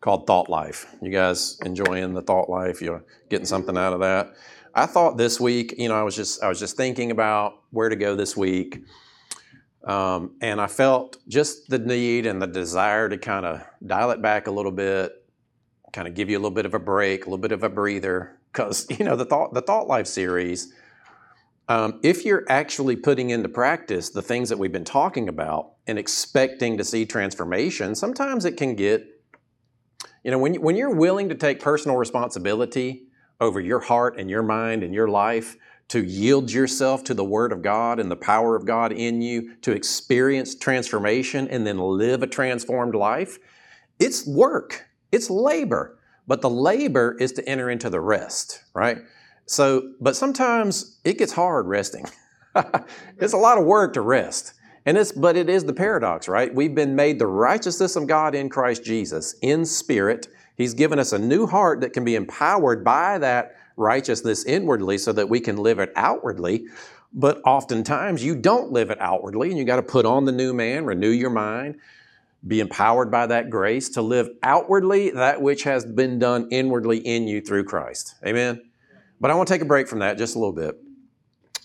called Thought Life. You guys enjoying the Thought Life? You're getting something out of that? I thought this week, you know, I was just I was just thinking about where to go this week, um, and I felt just the need and the desire to kind of dial it back a little bit, kind of give you a little bit of a break, a little bit of a breather, because you know the thought the Thought Life series. Um, if you're actually putting into practice the things that we've been talking about and expecting to see transformation, sometimes it can get you know, when, you, when you're willing to take personal responsibility over your heart and your mind and your life, to yield yourself to the Word of God and the power of God in you, to experience transformation and then live a transformed life, it's work, it's labor. But the labor is to enter into the rest, right? So, but sometimes it gets hard resting. it's a lot of work to rest. And it's, but it is the paradox, right? We've been made the righteousness of God in Christ Jesus in spirit. He's given us a new heart that can be empowered by that righteousness inwardly so that we can live it outwardly. But oftentimes you don't live it outwardly and you got to put on the new man, renew your mind, be empowered by that grace to live outwardly that which has been done inwardly in you through Christ. Amen. But I want to take a break from that just a little bit.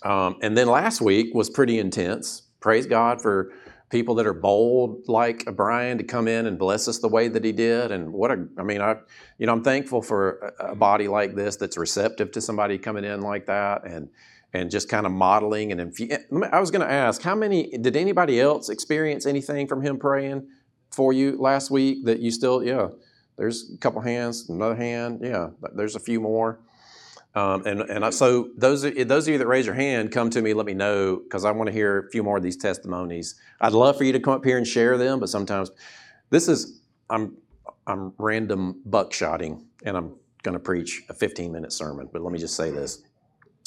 Um, and then last week was pretty intense praise God for people that are bold like Brian to come in and bless us the way that he did. And what a, I mean, I, you know, I'm thankful for a, body like this that's receptive to somebody coming in like that and, and just kind of modeling and infu- eh, I was going to ask, how many, did anybody else experience anything from him praying for you last week that you still, yeah, there's a couple hands, another hand, yeah, there's a few more. Um, and and so those those of you that raise your hand, come to me. Let me know because I want to hear a few more of these testimonies. I'd love for you to come up here and share them, but sometimes this is I'm I'm random buckshotting, and I'm going to preach a 15 minute sermon. But let me just say this: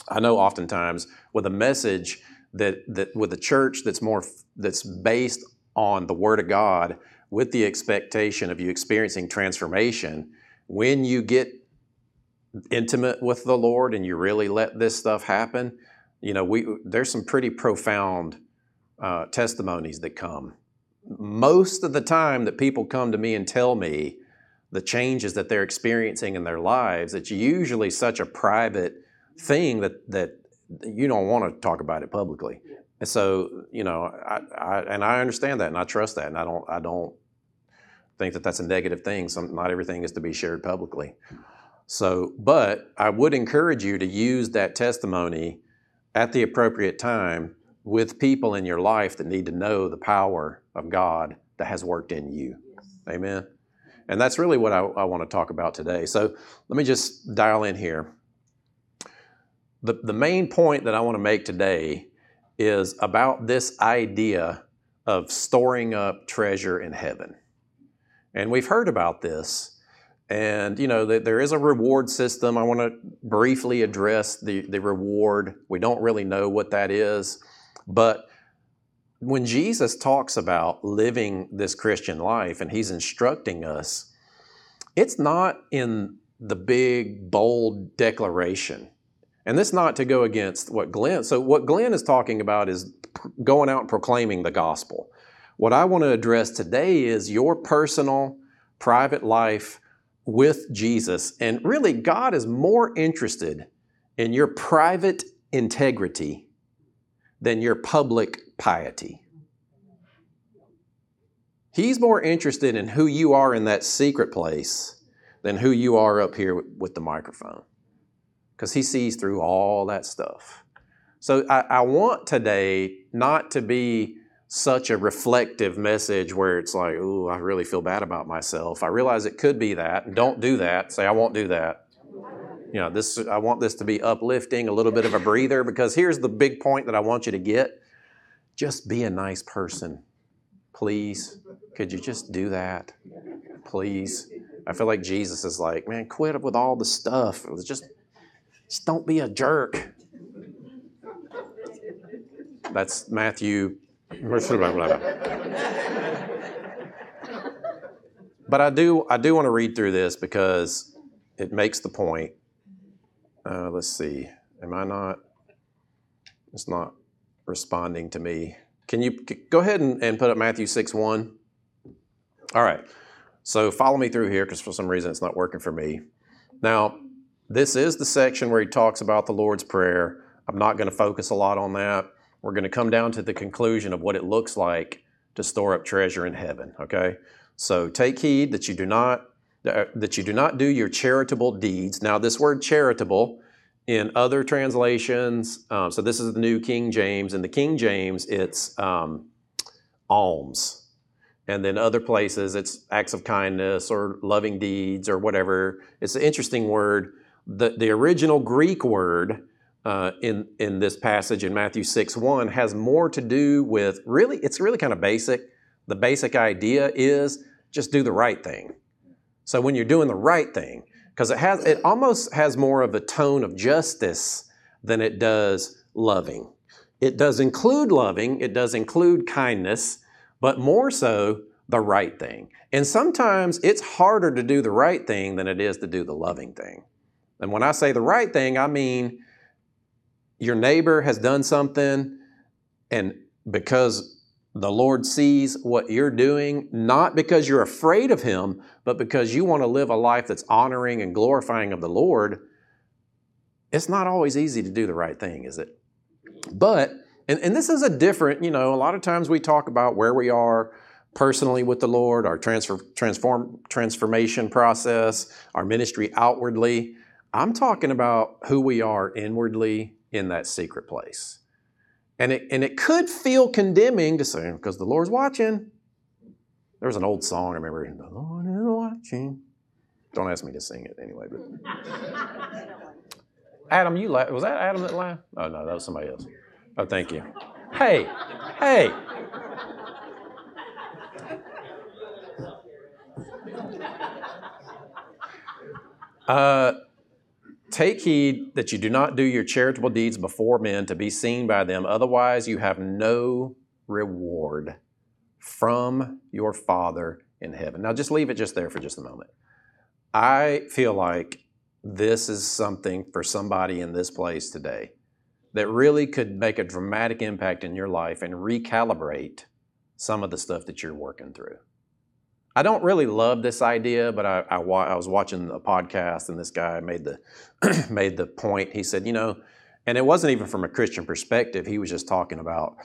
I know oftentimes with a message that that with a church that's more that's based on the Word of God, with the expectation of you experiencing transformation, when you get intimate with the Lord and you really let this stuff happen, you know, we there's some pretty profound uh, testimonies that come. Most of the time that people come to me and tell me the changes that they're experiencing in their lives, it's usually such a private thing that that you don't want to talk about it publicly. And so, you know, I, I, and I understand that, and I trust that, and I don't, I don't think that that's a negative thing. Some, not everything is to be shared publicly. So, but I would encourage you to use that testimony at the appropriate time with people in your life that need to know the power of God that has worked in you. Amen. And that's really what I, I want to talk about today. So let me just dial in here. The, the main point that I want to make today is about this idea of storing up treasure in heaven. And we've heard about this and you know there is a reward system. I want to briefly address the, the reward. We don't really know what that is, but when Jesus talks about living this Christian life and he's instructing us, it's not in the big bold declaration. And this not to go against what Glenn. So what Glenn is talking about is going out and proclaiming the gospel. What I want to address today is your personal private life with Jesus. And really, God is more interested in your private integrity than your public piety. He's more interested in who you are in that secret place than who you are up here with the microphone because he sees through all that stuff. So I, I want today not to be such a reflective message where it's like, oh, I really feel bad about myself. I realize it could be that. Don't do that. Say, I won't do that. You know, this I want this to be uplifting, a little bit of a breather, because here's the big point that I want you to get. Just be a nice person. Please. Could you just do that? Please. I feel like Jesus is like, man, quit with all the stuff. Just, just don't be a jerk. That's Matthew. But I do, I do want to read through this because it makes the point. Uh, let's see. Am I not? It's not responding to me. Can you go ahead and, and put up Matthew 6 1? All right. So follow me through here because for some reason it's not working for me. Now, this is the section where he talks about the Lord's Prayer. I'm not going to focus a lot on that. We're going to come down to the conclusion of what it looks like to store up treasure in heaven, okay? So take heed that you do not uh, that you do not do your charitable deeds. Now, this word charitable in other translations, um, so this is the New King James. In the King James, it's um, alms. And then other places, it's acts of kindness or loving deeds or whatever. It's an interesting word. The, the original Greek word uh, in, in this passage in Matthew 6 1 has more to do with really, it's really kind of basic. The basic idea is just do the right thing. So when you're doing the right thing, because it has it almost has more of a tone of justice than it does loving. It does include loving, it does include kindness, but more so the right thing. And sometimes it's harder to do the right thing than it is to do the loving thing. And when I say the right thing, I mean your neighbor has done something and because the Lord sees what you're doing, not because you're afraid of Him, but because you want to live a life that's honoring and glorifying of the Lord. It's not always easy to do the right thing, is it? But, and, and this is a different, you know, a lot of times we talk about where we are personally with the Lord, our transfer, transform, transformation process, our ministry outwardly. I'm talking about who we are inwardly in that secret place. And it, and it could feel condemning to say, because the Lord's watching. There was an old song I remember, the Lord is watching. Don't ask me to sing it anyway. But Adam, you laughed. Was that Adam that laughed? Oh, no, that was somebody else. Oh, thank you. Hey, hey. Uh, Take heed that you do not do your charitable deeds before men to be seen by them, otherwise, you have no reward from your Father in heaven. Now, just leave it just there for just a moment. I feel like this is something for somebody in this place today that really could make a dramatic impact in your life and recalibrate some of the stuff that you're working through. I don't really love this idea, but I, I, I, was watching a podcast and this guy made the made the point. He said, you know, and it wasn't even from a Christian perspective. He was just talking about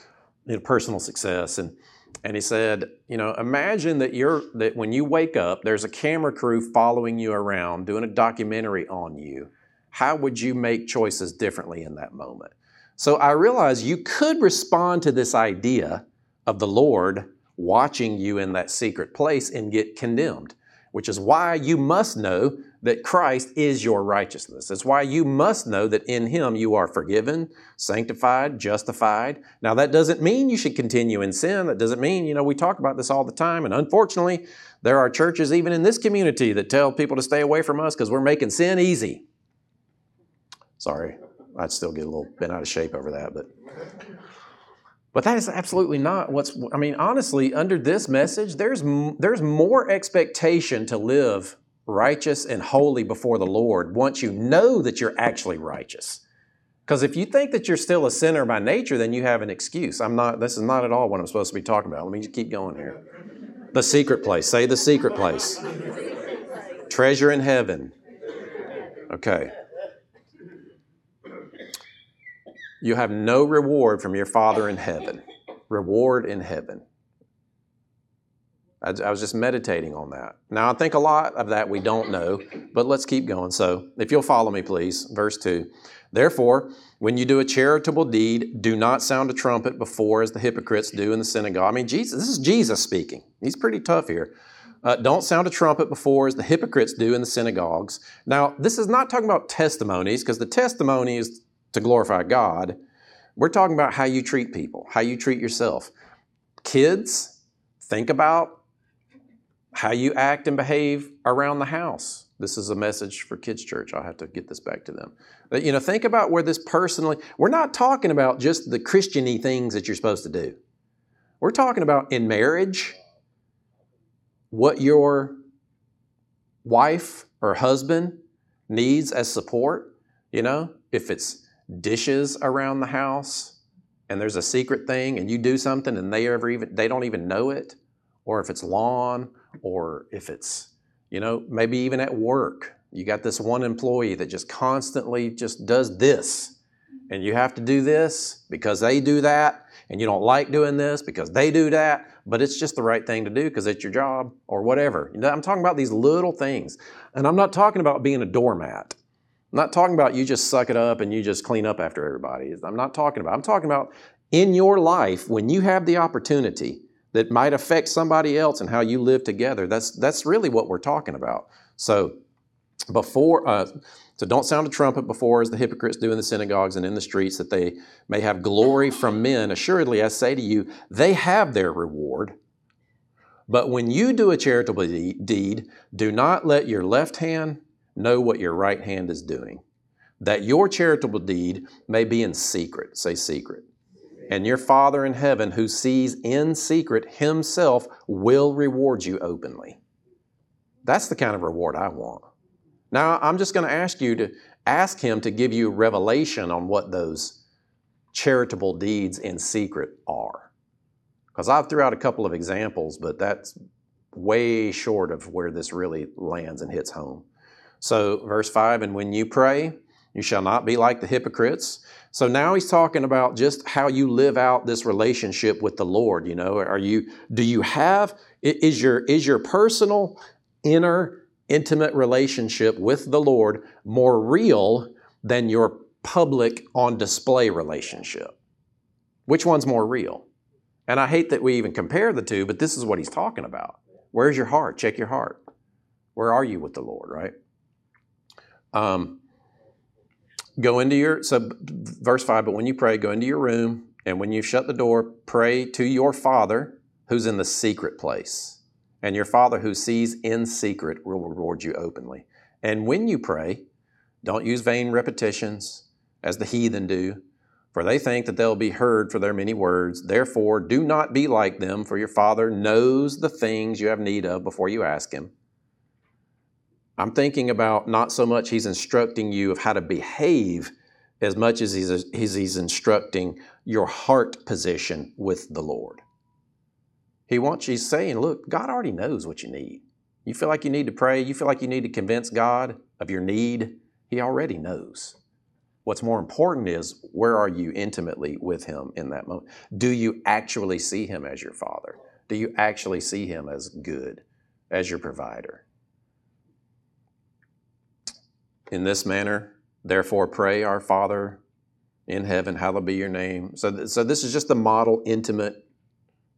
you know, personal success and and he said, you know, imagine that you're that when you wake up, there's a camera crew following you around doing a documentary on you. How would you make choices differently in that moment? So I realized you could respond to this idea of the Lord watching you in that secret place and get condemned, which is why you must know that Christ is your righteousness. That's why you must know that in Him you are forgiven, sanctified, justified. Now, that doesn't mean you should continue in sin. That doesn't mean, you know, we talk about this all the time. And unfortunately, there are churches even in this community that tell people to stay away from us because we're making sin easy. Sorry, I'd still get a little bent out of shape over that, but. But that is absolutely not what's, I mean, honestly, under this message, there's, there's more expectation to live righteous and holy before the Lord once you know that you're actually righteous. Because if you think that you're still a sinner by nature, then you have an excuse. I'm not, this is not at all what I'm supposed to be talking about. Let me just keep going here. The secret place. Say the secret place. Treasure in heaven. Okay. You have no reward from your Father in heaven. Reward in heaven. I, I, was just meditating on that. Now, I think a lot of that we don't know, but let's keep going. So, if you'll follow me, please, verse 2. Therefore, when you do a charitable deed, do not sound a trumpet before as the hypocrites do in the synagogue. I mean, Jesus, this is Jesus speaking. He's pretty tough here. Uh, don't sound a trumpet before as the hypocrites do in the synagogues. Now, this is not talking about testimonies, because the testimony is to glorify God. We're talking about how you treat people, how you treat yourself. Kids, think about how you act and behave around the house. This is a message for kids' church. I'll have to get this back to them. But, you know, think about where this personally, we're not talking about just the Christiany things that you're supposed to do. We're talking about in marriage, what your wife or husband needs as support. You know, if it's dishes around the house and there's a secret thing and you do something and they ever even they don't even know it, or if it's lawn, or if it's, you know, maybe even at work. You got this one employee that just constantly just does this. And you have to do this because they do that, and you don't like doing this because they do that, but it's just the right thing to do because it's your job or whatever. You know, I'm talking about these little things. And I'm not talking about being a doormat. I'm not talking about you just suck it up and you just clean up after everybody. I'm not talking about. I'm talking about in your life when you have the opportunity that might affect somebody else and how you live together. That's that's really what we're talking about. So before uh, so don't sound a trumpet before as the hypocrites do in the synagogues and in the streets that they may have glory from men. Assuredly, I say to you, they have their reward. But when you do a charitable deed, do not let your left hand know what your right hand is doing, that your charitable deed may be in secret. Say secret. And your Father in heaven, who sees in secret himself, will reward you openly. That's the kind of reward I want. Now, I'm just going to ask you to ask him to give you revelation on what those charitable deeds in secret are. Because I've threw out a couple of examples, but that's way short of where this really lands and hits home. So, verse 5 And when you pray, you shall not be like the hypocrites so now he's talking about just how you live out this relationship with the Lord. You know, are you, do you have, is your, is your personal, inner, intimate relationship with the Lord more real than your public on display relationship? Which one's more real? And I hate that we even compare the two, but this is what he's talking about. Where's your heart? Check your heart. Where are you with the Lord, right? Um, Go into your, so verse 5, but when you pray, go into your room, and when you shut the door, pray to your Father who's in the secret place. And your Father who sees in secret will reward you openly. And when you pray, don't use vain repetitions as the heathen do, for they think that they'll be heard for their many words. Therefore, do not be like them, for your Father knows the things you have need of before you ask Him. I'm thinking about not so much he's instructing you of how to behave as much as he's, he's instructing your heart position with the Lord. He wants you saying, look, God already knows what you need. You feel like you need to pray, you feel like you need to convince God of your need, He already knows. What's more important is where are you intimately with Him in that moment? Do you actually see Him as your Father? Do you actually see Him as good, as your provider? In this manner. Therefore, pray, Our Father in heaven, hallowed be your name. So, th- so this is just the model intimate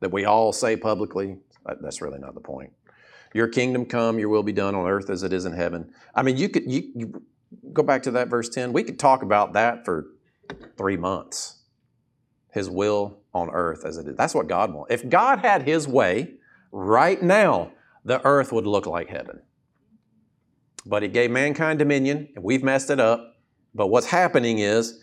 that we all say publicly. Uh, that's really not the point. Your kingdom come, your will be done on earth as it is in heaven. I mean, you could you, you go back to that verse 10. We could talk about that for three months. His will on earth as it is. That's what God wants. If God had his way right now, the earth would look like heaven. But he gave mankind dominion, and we've messed it up. But what's happening is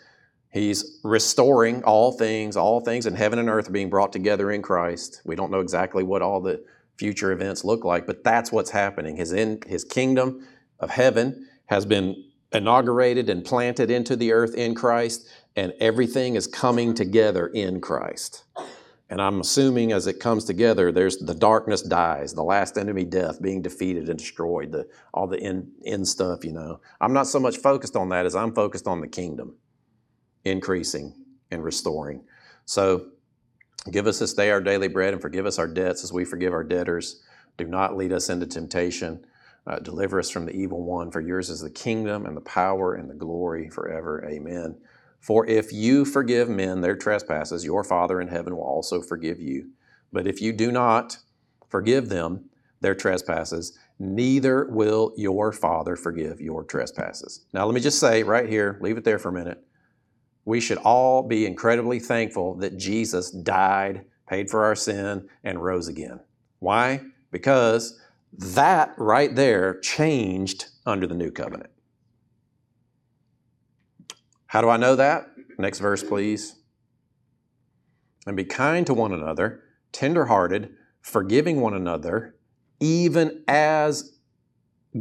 he's restoring all things, all things in heaven and earth are being brought together in Christ. We don't know exactly what all the future events look like, but that's what's happening. His, in, his kingdom of heaven has been inaugurated and planted into the earth in Christ, and everything is coming together in Christ. And I'm assuming as it comes together, there's the darkness dies, the last enemy death being defeated and destroyed, the, all the end, end stuff, you know. I'm not so much focused on that as I'm focused on the kingdom increasing and restoring. So give us this day our daily bread and forgive us our debts as we forgive our debtors. Do not lead us into temptation. Uh, deliver us from the evil one, for yours is the kingdom and the power and the glory forever. Amen. For if you forgive men their trespasses, your Father in heaven will also forgive you. But if you do not forgive them their trespasses, neither will your Father forgive your trespasses. Now, let me just say right here, leave it there for a minute. We should all be incredibly thankful that Jesus died, paid for our sin, and rose again. Why? Because That right there changed under the new covenant. How do I know that? Next verse, please. And be kind to one another, tenderhearted, forgiving one another, even as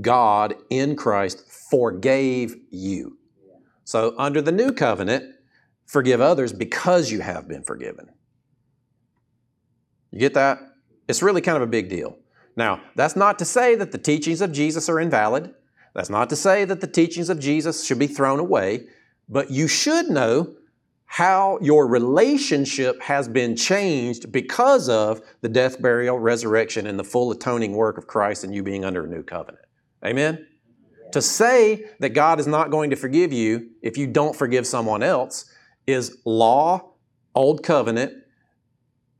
God in Christ forgave you. So, under the new covenant, forgive others because you have been forgiven. You get that? It's really kind of a big deal. Now, that's not to say that the teachings of Jesus are invalid. That's not to say that the teachings of Jesus should be thrown away, but you should know how your relationship has been changed because of the death, burial, resurrection, and the full atoning work of Christ and you being under a new covenant. Amen? To say that God is not going to forgive you if you don't forgive someone else is law, old covenant,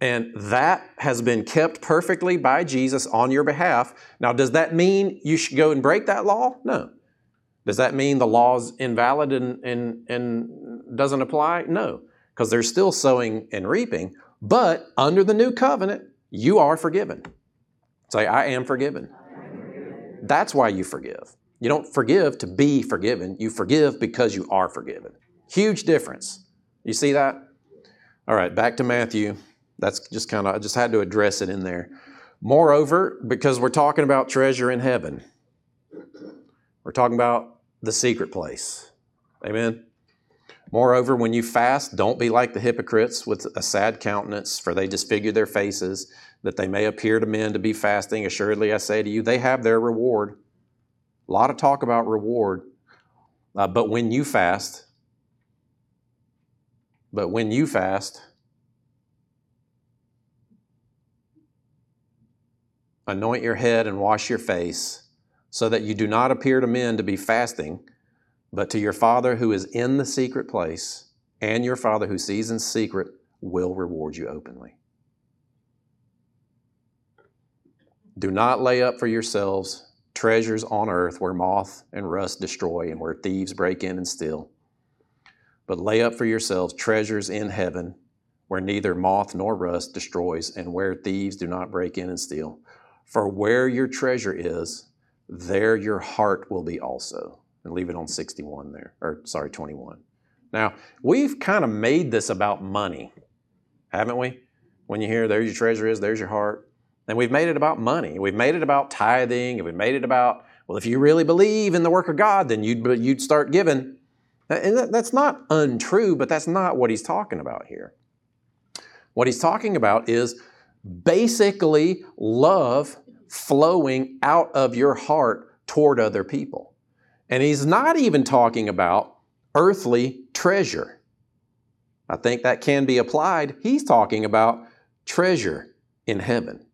and that has been kept perfectly by Jesus on your behalf. Now, does that mean you should go and break that law? No. Does that mean the law is invalid and, and, and doesn't apply? No, because they're still sowing and reaping. But under the new covenant, you are forgiven. Say, I am forgiven. That's why you forgive. You don't forgive to be forgiven, you forgive because you are forgiven. Huge difference. You see that? All right, back to Matthew. That's just kind of, I just had to address it in there. Moreover, because we're talking about treasure in heaven, we're talking about the secret place. Amen. Moreover, when you fast, don't be like the hypocrites with a sad countenance, for they disfigure their faces, that they may appear to men to be fasting. Assuredly, I say to you, they have their reward. A lot of talk about reward. Uh, but when you fast, but when you fast, anoint your head and wash your face, so that you do not appear to men to be fasting, but to your Father who is in the secret place, and your Father who sees in secret will reward you openly. Do not lay up for yourselves treasures on earth where moth and rust destroy and where thieves break in and steal. But lay up for yourselves treasures in heaven where neither moth nor rust destroys and where thieves do not break in and steal. For where your treasure is, there your heart will be also. And leave it on 61 there, or sorry, 21. Now, we've kind of made this about money, haven't we? When you hear there your treasure is, there's your heart. And we've made it about money. We've made it about tithing, and we've made it about, well, if you really believe in the work of God, then you'd, you'd start giving. And that's not untrue, but that's not what he's talking about here. What he's talking about is basically love flowing out of your heart toward other people. And he's not even talking about earthly treasure. I think that can be applied. He's talking about treasure in heaven.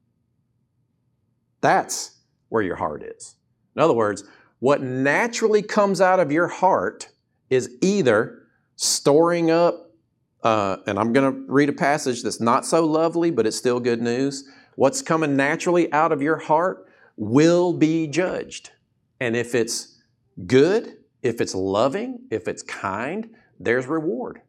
That's where your heart is. In other words, what naturally comes out of your heart is either storing up uh, and I'm going to read a passage that's not so lovely, but it's still good news. What's coming naturally out of your heart will be judged. And if it's good, if it's loving, if it's kind, there's reward.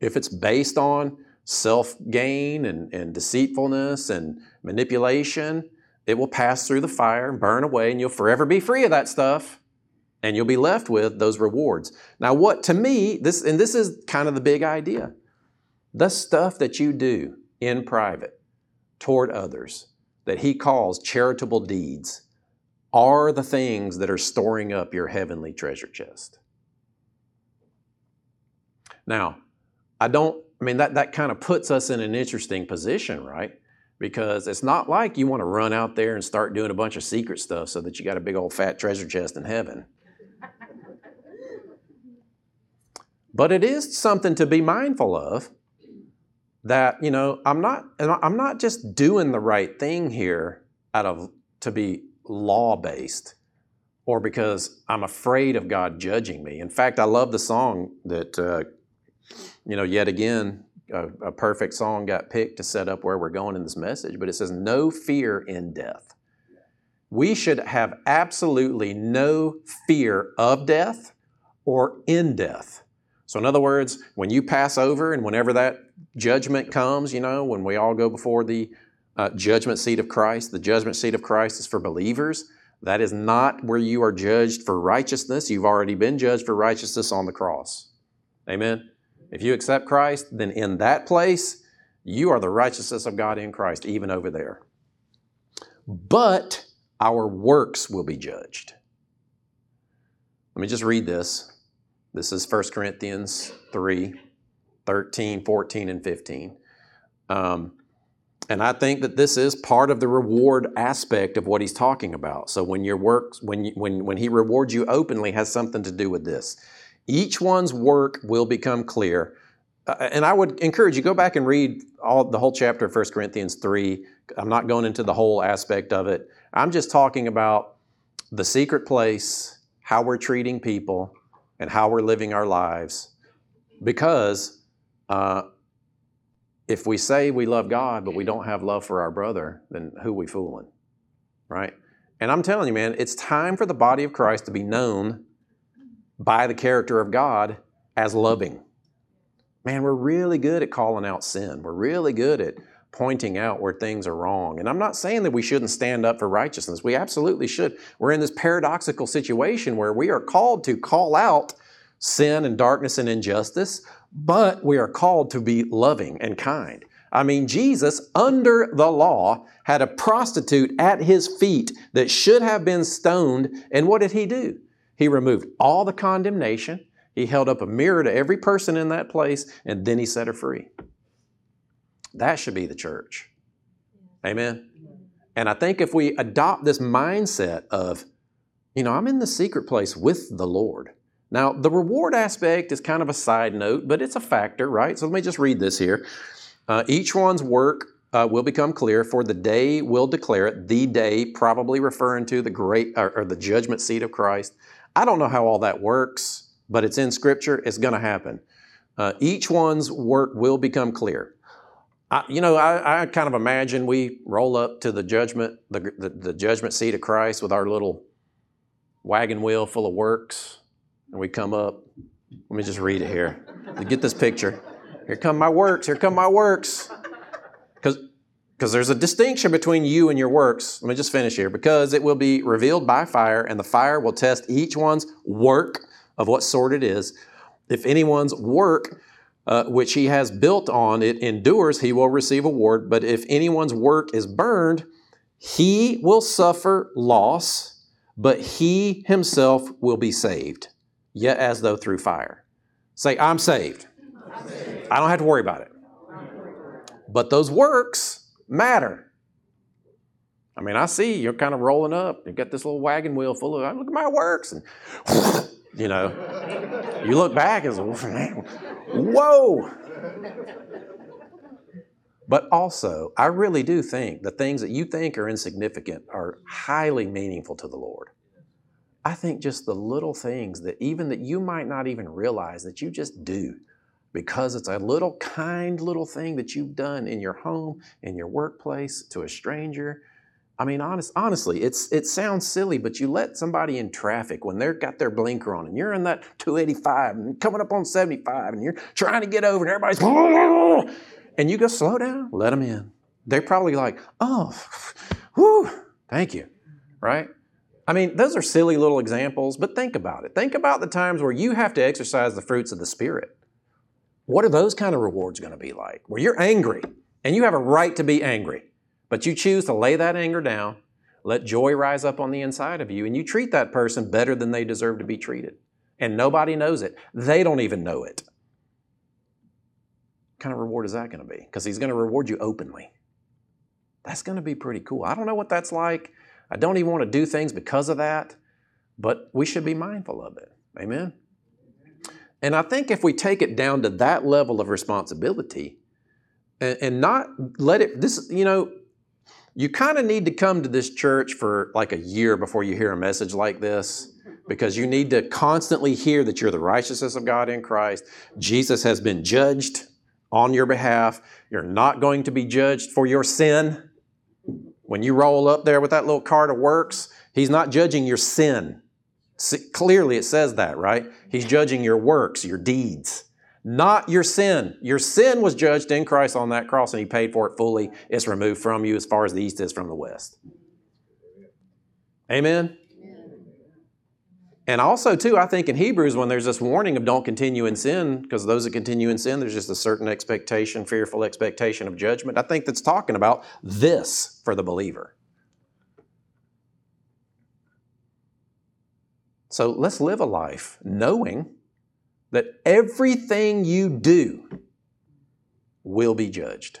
If it's based on self gain and, and deceitfulness and manipulation, it will pass through the fire and burn away, and you'll forever be free of that stuff and you'll be left with those rewards. Now, what to me, this and this is kind of the big idea. The stuff that you do in private toward others that he calls charitable deeds are the things that are storing up your heavenly treasure chest. Now, I don't, I mean, that, that kind of puts us in an interesting position, right? Because it's not like you want to run out there and start doing a bunch of secret stuff so that you got a big old fat treasure chest in heaven. but it is something to be mindful of that you know i'm not i'm not just doing the right thing here out of to be law based or because i'm afraid of god judging me. In fact i love the song that uh, you know yet again a, a perfect song got picked to set up where we're going in this message but it says no fear in death. We should have absolutely no fear of death or in death. So, in other words, when you pass over and whenever that judgment comes, you know, when we all go before the uh, judgment seat of Christ. The judgment seat of Christ is for believers. That is not where you are judged for righteousness. You've already been judged for righteousness on the cross. Amen. If you accept Christ, then in that place, you are the righteousness of God in Christ, even over there. But our works will be judged. Let me just read this. This is 1 Corinthians 3 13, 14, and 15. Um, and I think that this is part of the reward aspect of what he's talking about. So when your work, when, you, when, when he rewards you openly, has something to do with this. Each one's work will become clear. Uh, and I would encourage you go back and read all the whole chapter of 1 Corinthians 3. I'm not going into the whole aspect of it. I'm just talking about the secret place, how we're treating people, and how we're living our lives. Because uh, if we say we love God, but we don't have love for our brother, then who we fooling? Right? And I'm telling you, man, it's time for the body of Christ to be known by the character of God as loving. Man, we're really good at calling out sin. We're really good at pointing out where things are wrong. And I'm not saying that we shouldn't stand up for righteousness. We absolutely should. We're in this paradoxical situation where we are called to call out sin and darkness and injustice, but we are called to be loving and kind. I mean, Jesus, under the law, had a prostitute at his feet that should have been stoned. And what did he do? He removed all the condemnation. He held up a mirror to every person in that place, and then he set her free. That should be the church. Amen. And I think if we adopt this mindset of, you know, I'm in the secret place with the Lord, now, the reward aspect is kind of a side note, but it's a factor, right? So let me just read this here. Uh, each one's work uh, will become clear, for the day will declare it. The day, probably referring to the great or, or the judgment seat of Christ. I don't know how all that works, but it's in Scripture. It's going to happen. Uh, each one's work will become clear. I, you know, I, I, kind of imagine we roll up to the judgment, the, the, the judgment seat of Christ with our little wagon wheel full of works and we come up. Let me just read it here get this picture. Here come my works. Here come my works. Because there's a distinction between you and your works. Let me just finish here. Because it will be revealed by fire, and the fire will test each one's work of what sort it is. If anyone's work uh, which he has built on it endures, he will receive a reward. But if anyone's work is burned, he will suffer loss, but he himself will be saved yet as though through fire. Say, I'm saved. I'm saved. I don't have to worry about it. But those works matter. I mean, I see you're kind of rolling up. You've got this little wagon wheel full of, oh, look at my works. And, you know, you look back and say, whoa. But also, I really do think the things that you think are insignificant are highly meaningful to the Lord. I think just the little things that even that you might not even realize that you just do because it's a little kind little thing that you've done in your home, in your workplace, to a stranger. I mean, honest, honestly, it's it sounds silly, but you let somebody in traffic when they've got their blinker on and you're in that 285 and coming up on 75 and you're trying to get over and everybody's and you go slow down, let them in. They're probably like, oh, whew, thank you, right? I mean, those are silly little examples, but think about it. Think about the times where you have to exercise the fruits of the Spirit. What are those kind of rewards going to be like? Where you're angry, and you have a right to be angry, but you choose to lay that anger down, let joy rise up on the inside of you, and you treat that person better than they deserve to be treated. And nobody knows it. They don't even know it. What kind of reward is that going to be? Because he's going to reward you openly. That's going to be pretty cool. I don't know what that's like. I don't even want to do things because of that, but we should be mindful of it. Amen? And I think if we take it down to that level of responsibility and, and not let it, this, you know, you kind of need to come to this church for like a year before you hear a message like this because you need to constantly hear that you're the righteousness of God in Christ. Jesus has been judged on your behalf. You're not going to be judged for your sin. When you roll up there with that little cart of works, he's not judging your sin. See, clearly, it says that, right? He's judging your works, your deeds. not your sin. Your sin was judged in Christ on that cross and He paid for it fully. It's removed from you as far as the east is from the west. Amen? And also, too, I think in Hebrews, when there's this warning of don't continue in sin, because those that continue in sin, there's just a certain expectation, fearful expectation of judgment. I think that's talking about this for the believer. So let's live a life knowing that everything you do will be judged.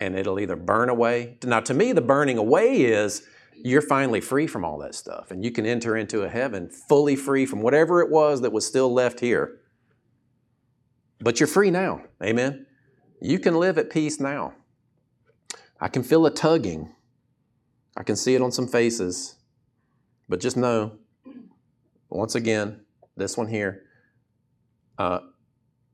And it'll either burn away. Now, to me, the burning away is you're finally free from all that stuff and you can enter into a heaven fully free from whatever it was that was still left here. But you're free now. Amen. You can live at peace now. I can feel a tugging. I can see it on some faces. But just know, once again, this one here, uh,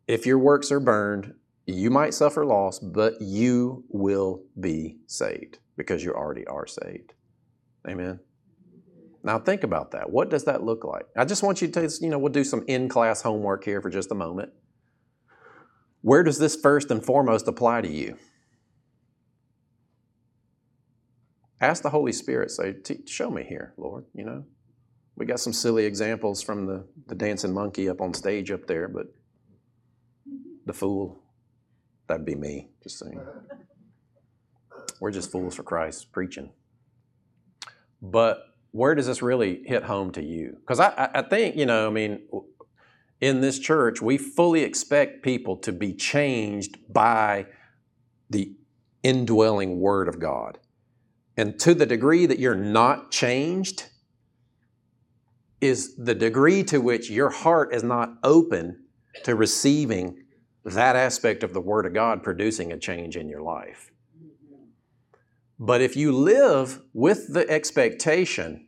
if your works are burned, you might suffer loss, but you will be saved because you already are saved. Amen. Now think about that. What does that look like? I just want you to, you know, we'll do some in-class homework here for just a moment. Where does this first and foremost apply to you? Ask the Holy Spirit, say, show me here, Lord, you know. We got some silly examples from the, the dancing monkey up on stage up there, but the fool, that'd be me, just saying. We're just fools for Christ preaching. But where does this really hit home to you? Because I, I think, you know, I mean, in this church, we fully expect people to be changed by the indwelling Word of God. And to the degree that you're not changed, is the degree to which your heart is not open to receiving that aspect of the Word of God producing a change in your life. But if you live with the expectation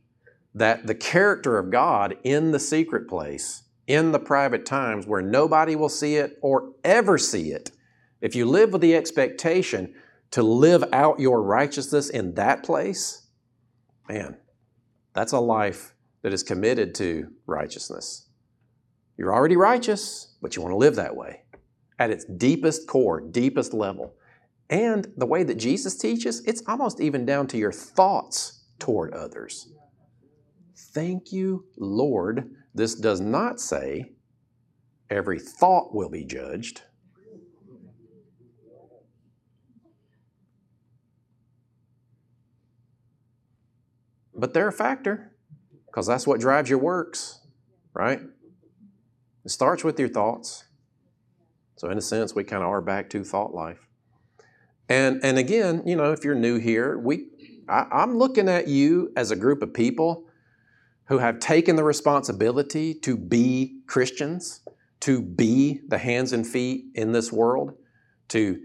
that the character of God in the secret place, in the private times where nobody will see it or ever see it, if you live with the expectation to live out your righteousness in that place, man, that's a life that is committed to righteousness. You're already righteous, but you want to live that way at its deepest core, deepest level. And the way that Jesus teaches, it's almost even down to your thoughts toward others. Thank you, Lord. This does not say every thought will be judged. But they're a factor because that's what drives your works, right? It starts with your thoughts. So, in a sense, we kind of are back to thought life. And, and again, you know, if you're new here, we, I, I'm looking at you as a group of people who have taken the responsibility to be Christians, to be the hands and feet in this world, to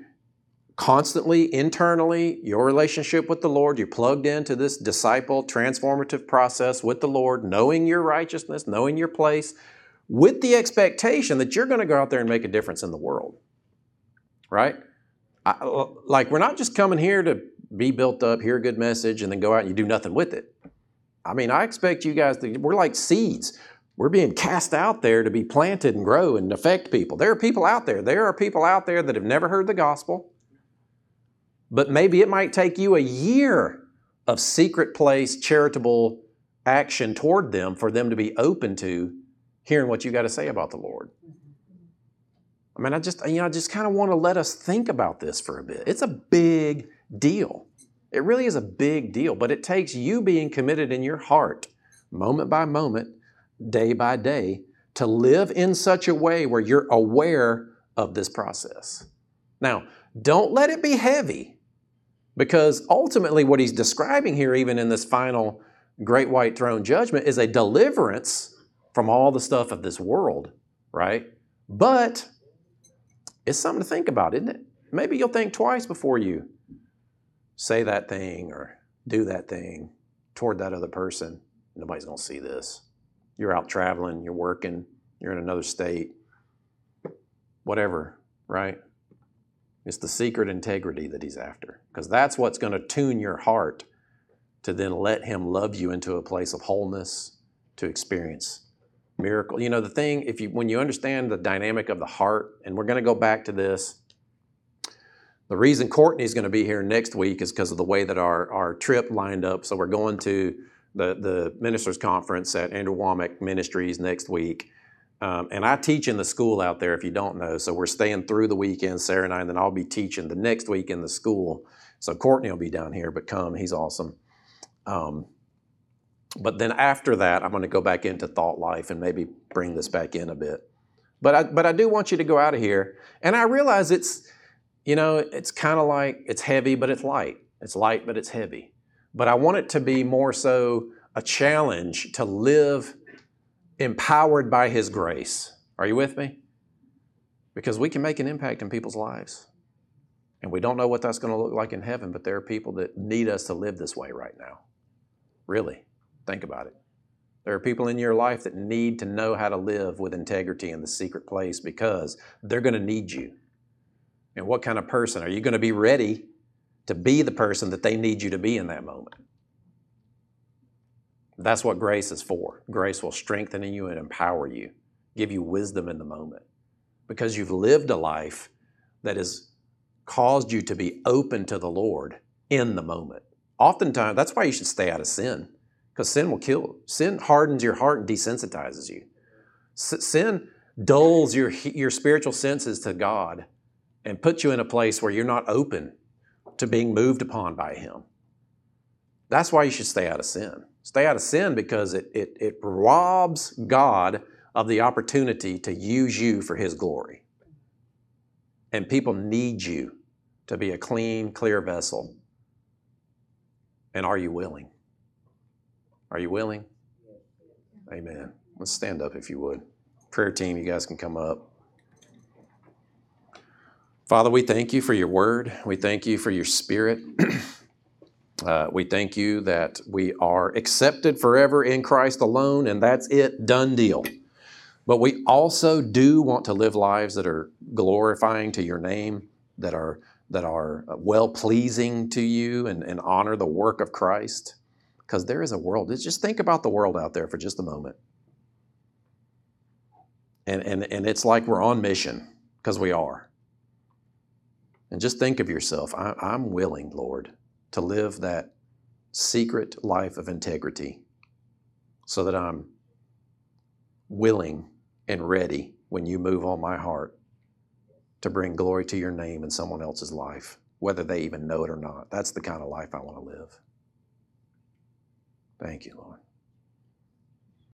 constantly, internally, your relationship with the Lord, you're plugged into this disciple transformative process with the Lord, knowing your righteousness, knowing your place, with the expectation that you're going to go out there and make a difference in the world. Right? I, like we're not just coming here to be built up, hear a good message, and then go out and you do nothing with it. I mean, I expect you guys to, we're like seeds. We're being cast out there to be planted and grow and affect people. There are people out there. There are people out there that have never heard the gospel. But maybe it might take you a year of secret place charitable action toward them for them to be open to hearing what you got to say about the Lord. I mean, I just, you know, I just kind of want to let us think about this for a bit. It's a big deal. It really is a big deal, but it takes you being committed in your heart, moment by moment, day by day, to live in such a way where you're aware of this process. Now, don't let it be heavy, because ultimately, what he's describing here, even in this final great white throne judgment, is a deliverance from all the stuff of this world, right? But it's something to think about, isn't it? Maybe you'll think twice before you say that thing or do that thing toward that other person. Nobody's going to see this. You're out traveling, you're working, you're in another state, whatever, right? It's the secret integrity that he's after because that's what's going to tune your heart to then let him love you into a place of wholeness to experience miracle. You know, the thing, if you when you understand the dynamic of the heart, and we're going to go back to this. The reason Courtney's going to be here next week is because of the way that our, our trip lined up. So we're going to the, the ministers conference at Andrew Wommack Ministries next week. Um, and I teach in the school out there, if you don't know. So we're staying through the weekend, Sarah and I, and then I'll be teaching the next week in the school. So Courtney will be down here, but come, he's awesome. Um, but then after that, I'm going to go back into thought life and maybe bring this back in a bit. But I, but I do want you to go out of here. And I realize it's, you know, it's kind of like it's heavy, but it's light. It's light, but it's heavy. But I want it to be more so a challenge to live empowered by His grace. Are you with me? Because we can make an impact in people's lives. And we don't know what that's going to look like in heaven, but there are people that need us to live this way right now. Really. Think about it. There are people in your life that need to know how to live with integrity in the secret place because they're going to need you. And what kind of person? Are you going to be ready to be the person that they need you to be in that moment? That's what grace is for. Grace will strengthen you and empower you, give you wisdom in the moment because you've lived a life that has caused you to be open to the Lord in the moment. Oftentimes, that's why you should stay out of sin because sin will kill. Sin hardens your heart and desensitizes you. Sin dulls your, your spiritual senses to God and puts you in a place where you're not open to being moved upon by Him. That's why you should stay out of sin. Stay out of sin because it, it, it robs God of the opportunity to use you for His glory. And people need you to be a clean, clear vessel. And are you willing? Are you willing? Amen. Let's stand up if you would. Prayer team, you guys can come up. Father, we thank you for your word. We thank you for your spirit. uh, we thank you that we are accepted forever in Christ alone, and that's it, done deal. But we also do want to live lives that are glorifying to your name, that are, that are well pleasing to you, and, and honor the work of Christ because there is a world. Just think about the world out there for just a moment. And, and, and it's like we're on mission because we are. And just think of yourself I, I'm willing, Lord, to live that secret life of integrity so that I'm willing and ready when you move on my heart to bring glory to your name in someone else's life, whether they even know it or not. That's the kind of life I want to live. Thank you, Lord.